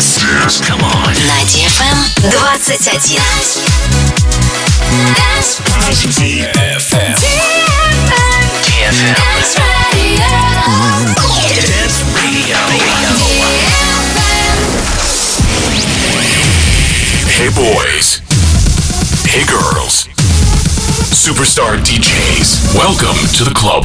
dance. dance. Come on. На DFM 21. Dance. DFM. DFM. Hey boys. Hey girls. Superstar DJs. Welcome to the club.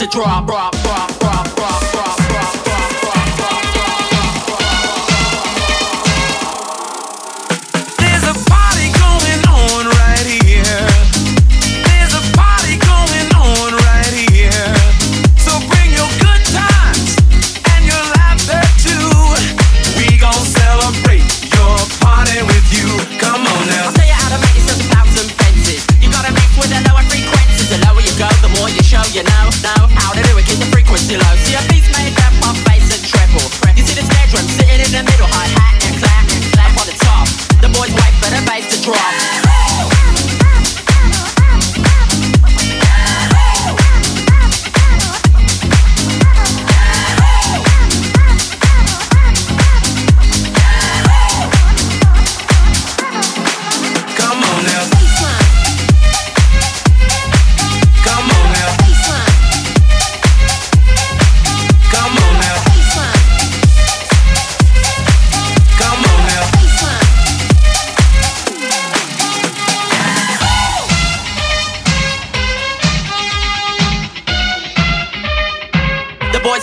to draw, bra,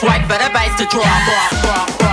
was for the bites to drop off.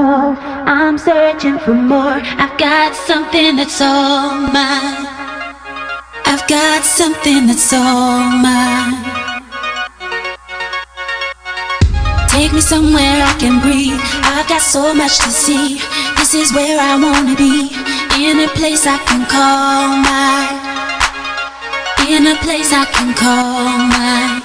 I'm searching for more. I've got something that's all mine. I've got something that's all mine. Take me somewhere I can breathe. I've got so much to see. This is where I wanna be. In a place I can call mine. In a place I can call mine.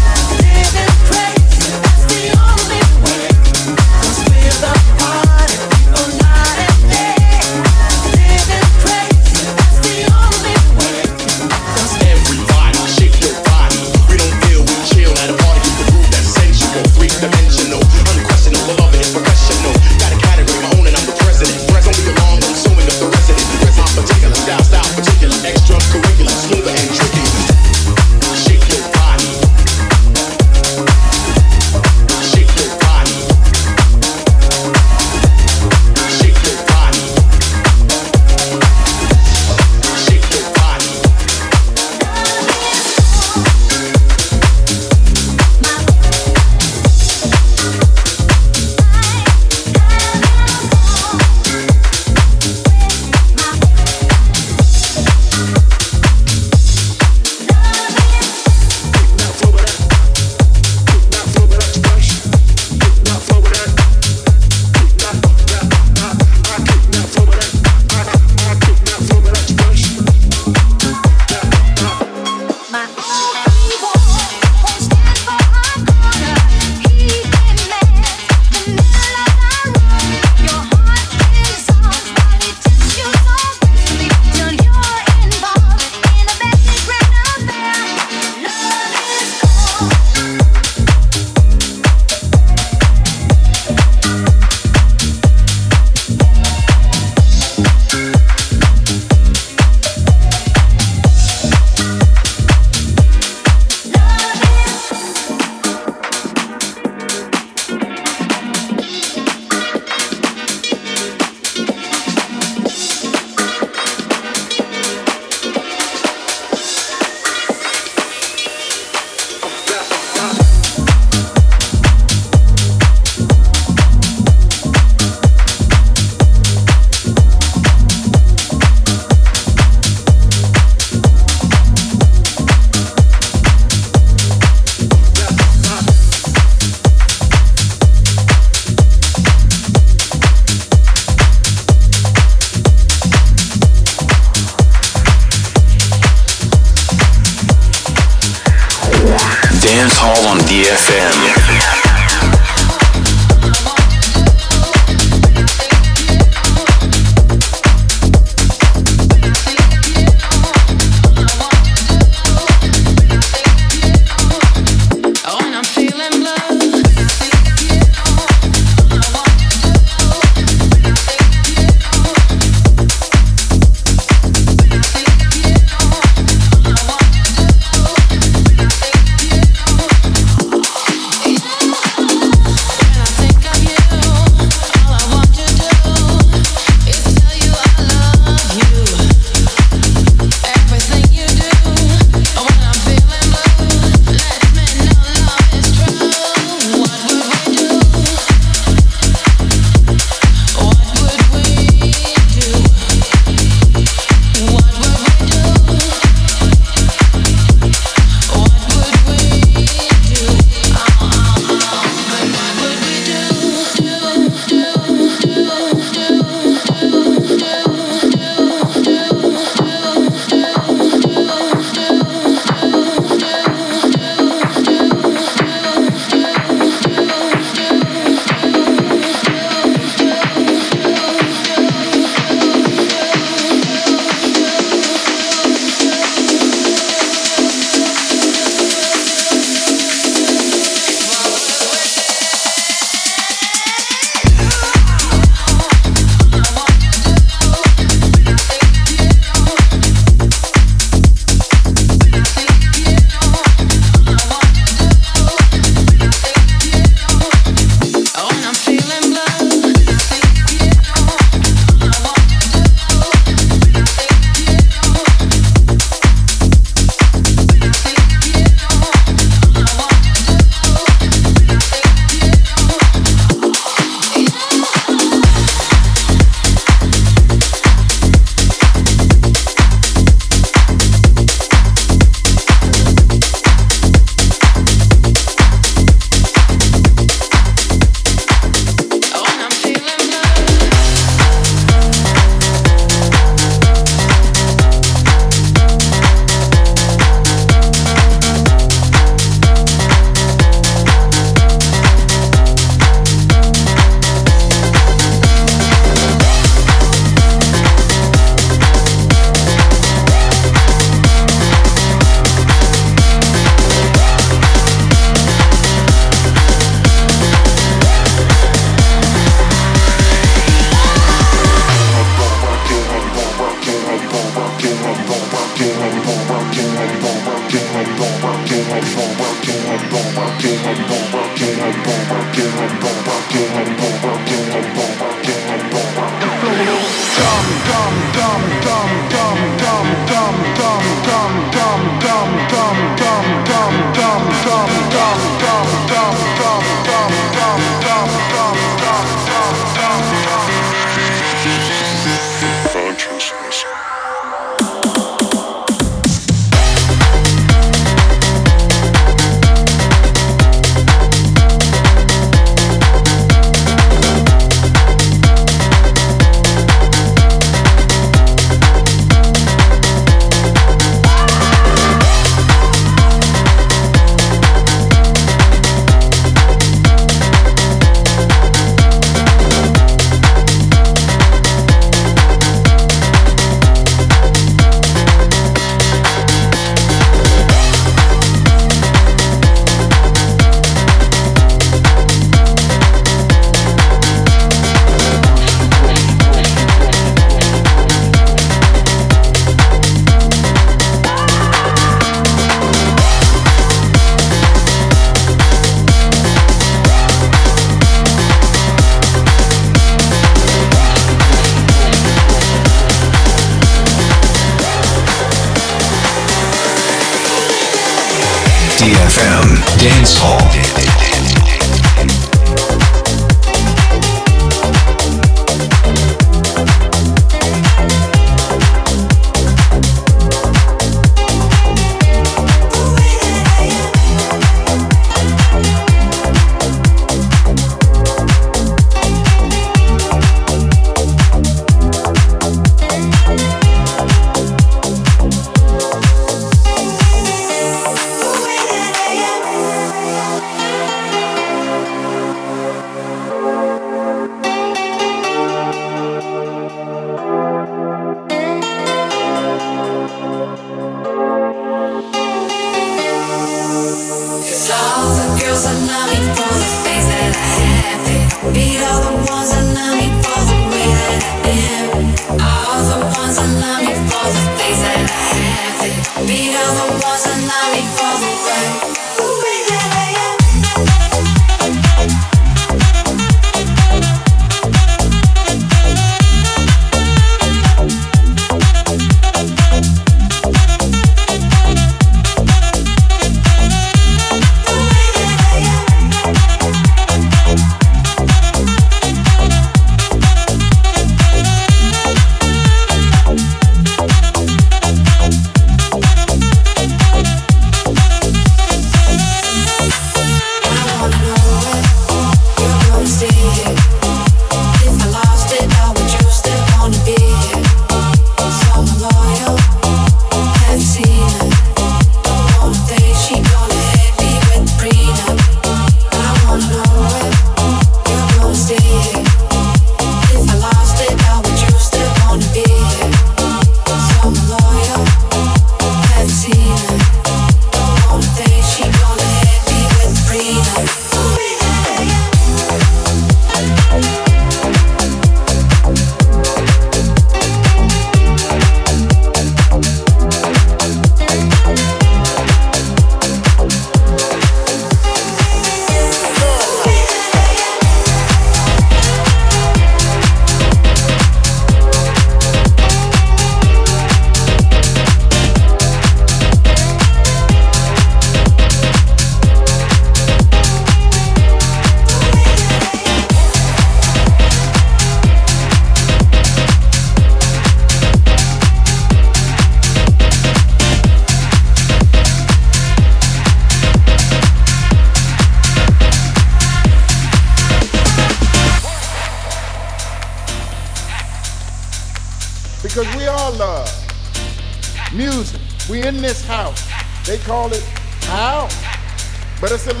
But it's a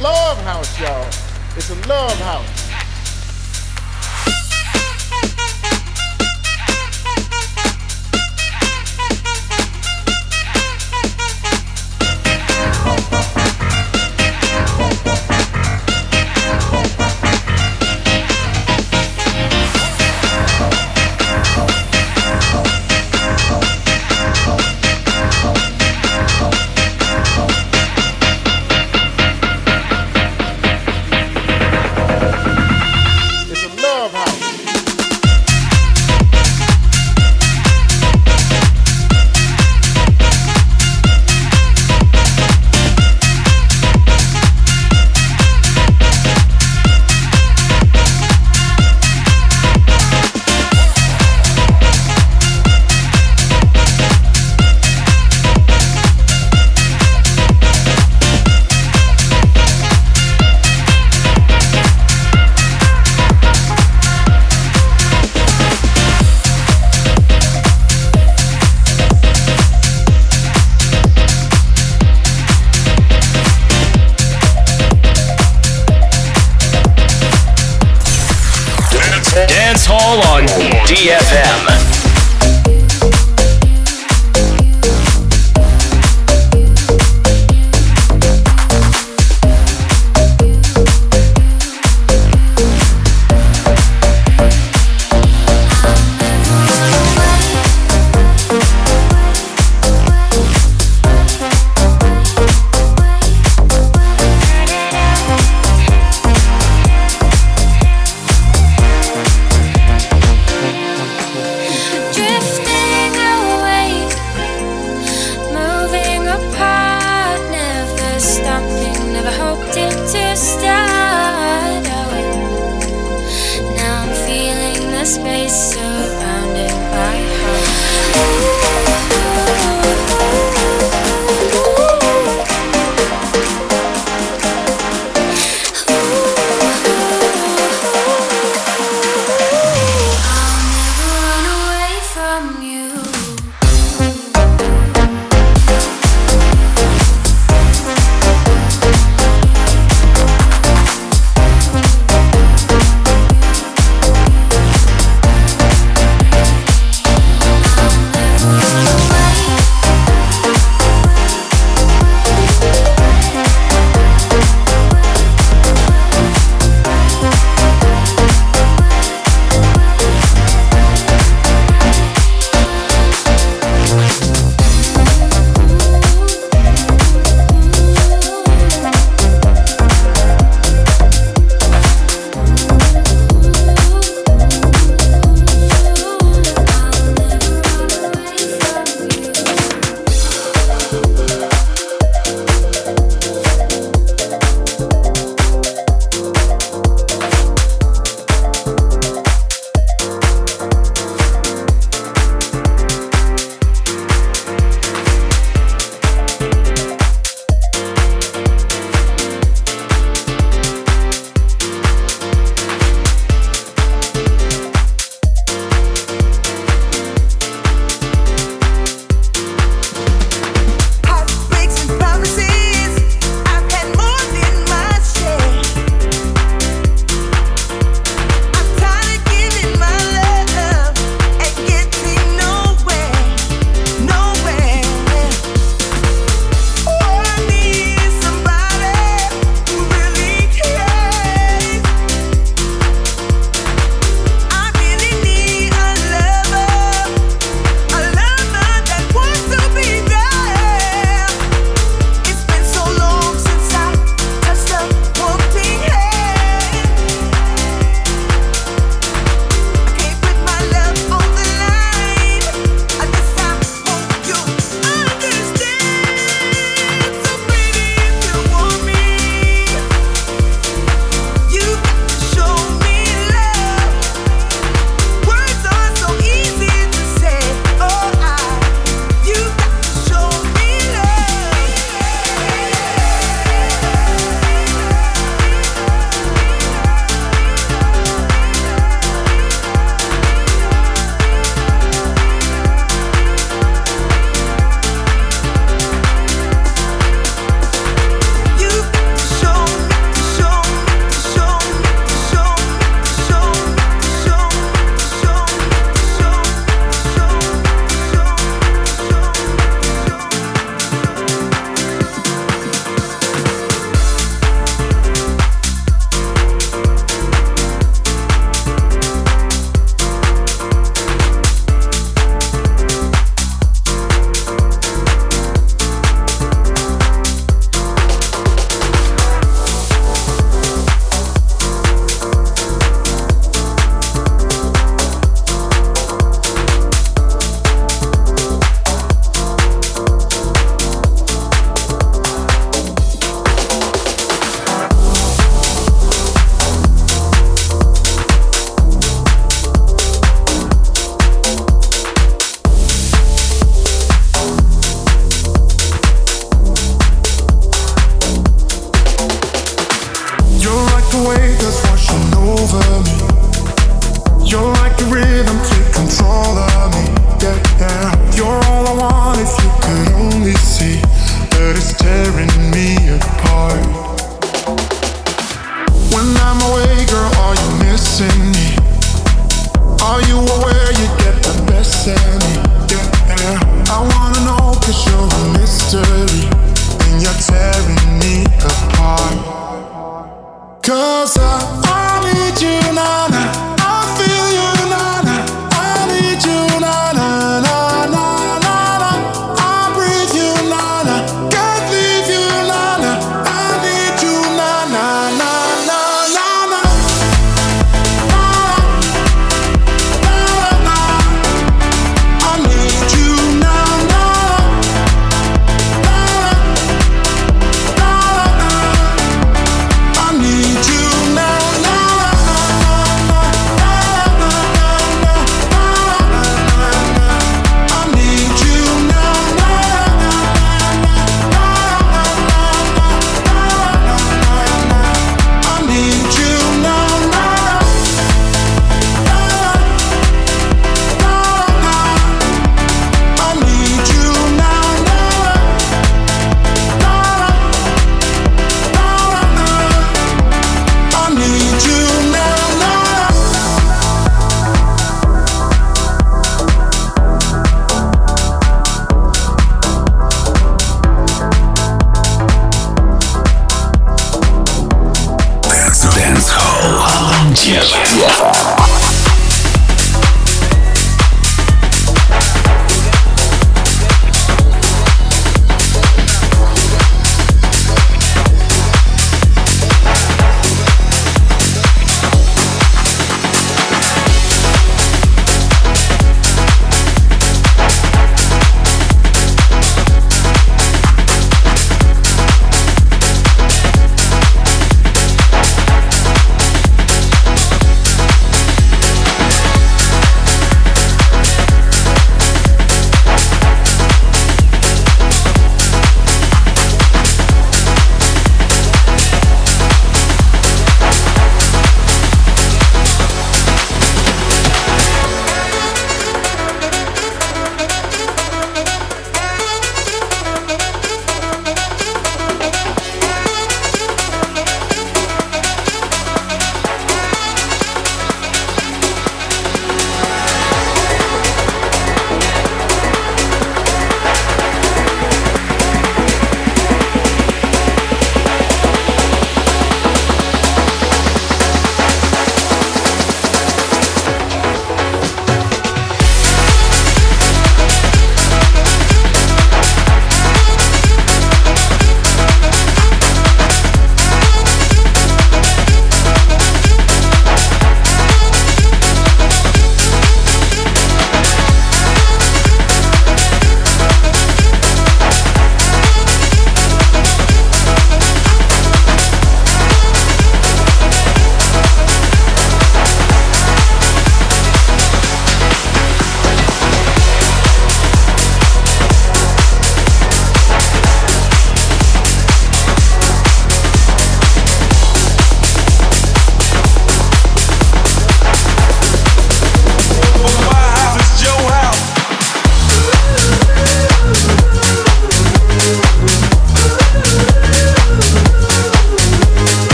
Hall on DFM.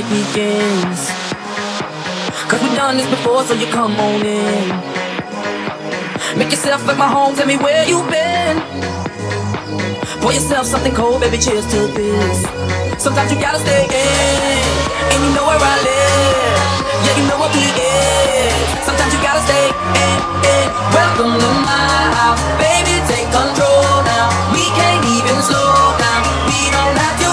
Night begins. Cause we've done this before, so you come on in. Make yourself at my home, tell me where you've been. Pour yourself something cold, baby, cheers to this. Sometimes you gotta stay in, and you know where I live. Yeah, you know what we is. Sometimes you gotta stay in, in. Welcome to my house, baby, take control now. We can't even slow down. We don't have to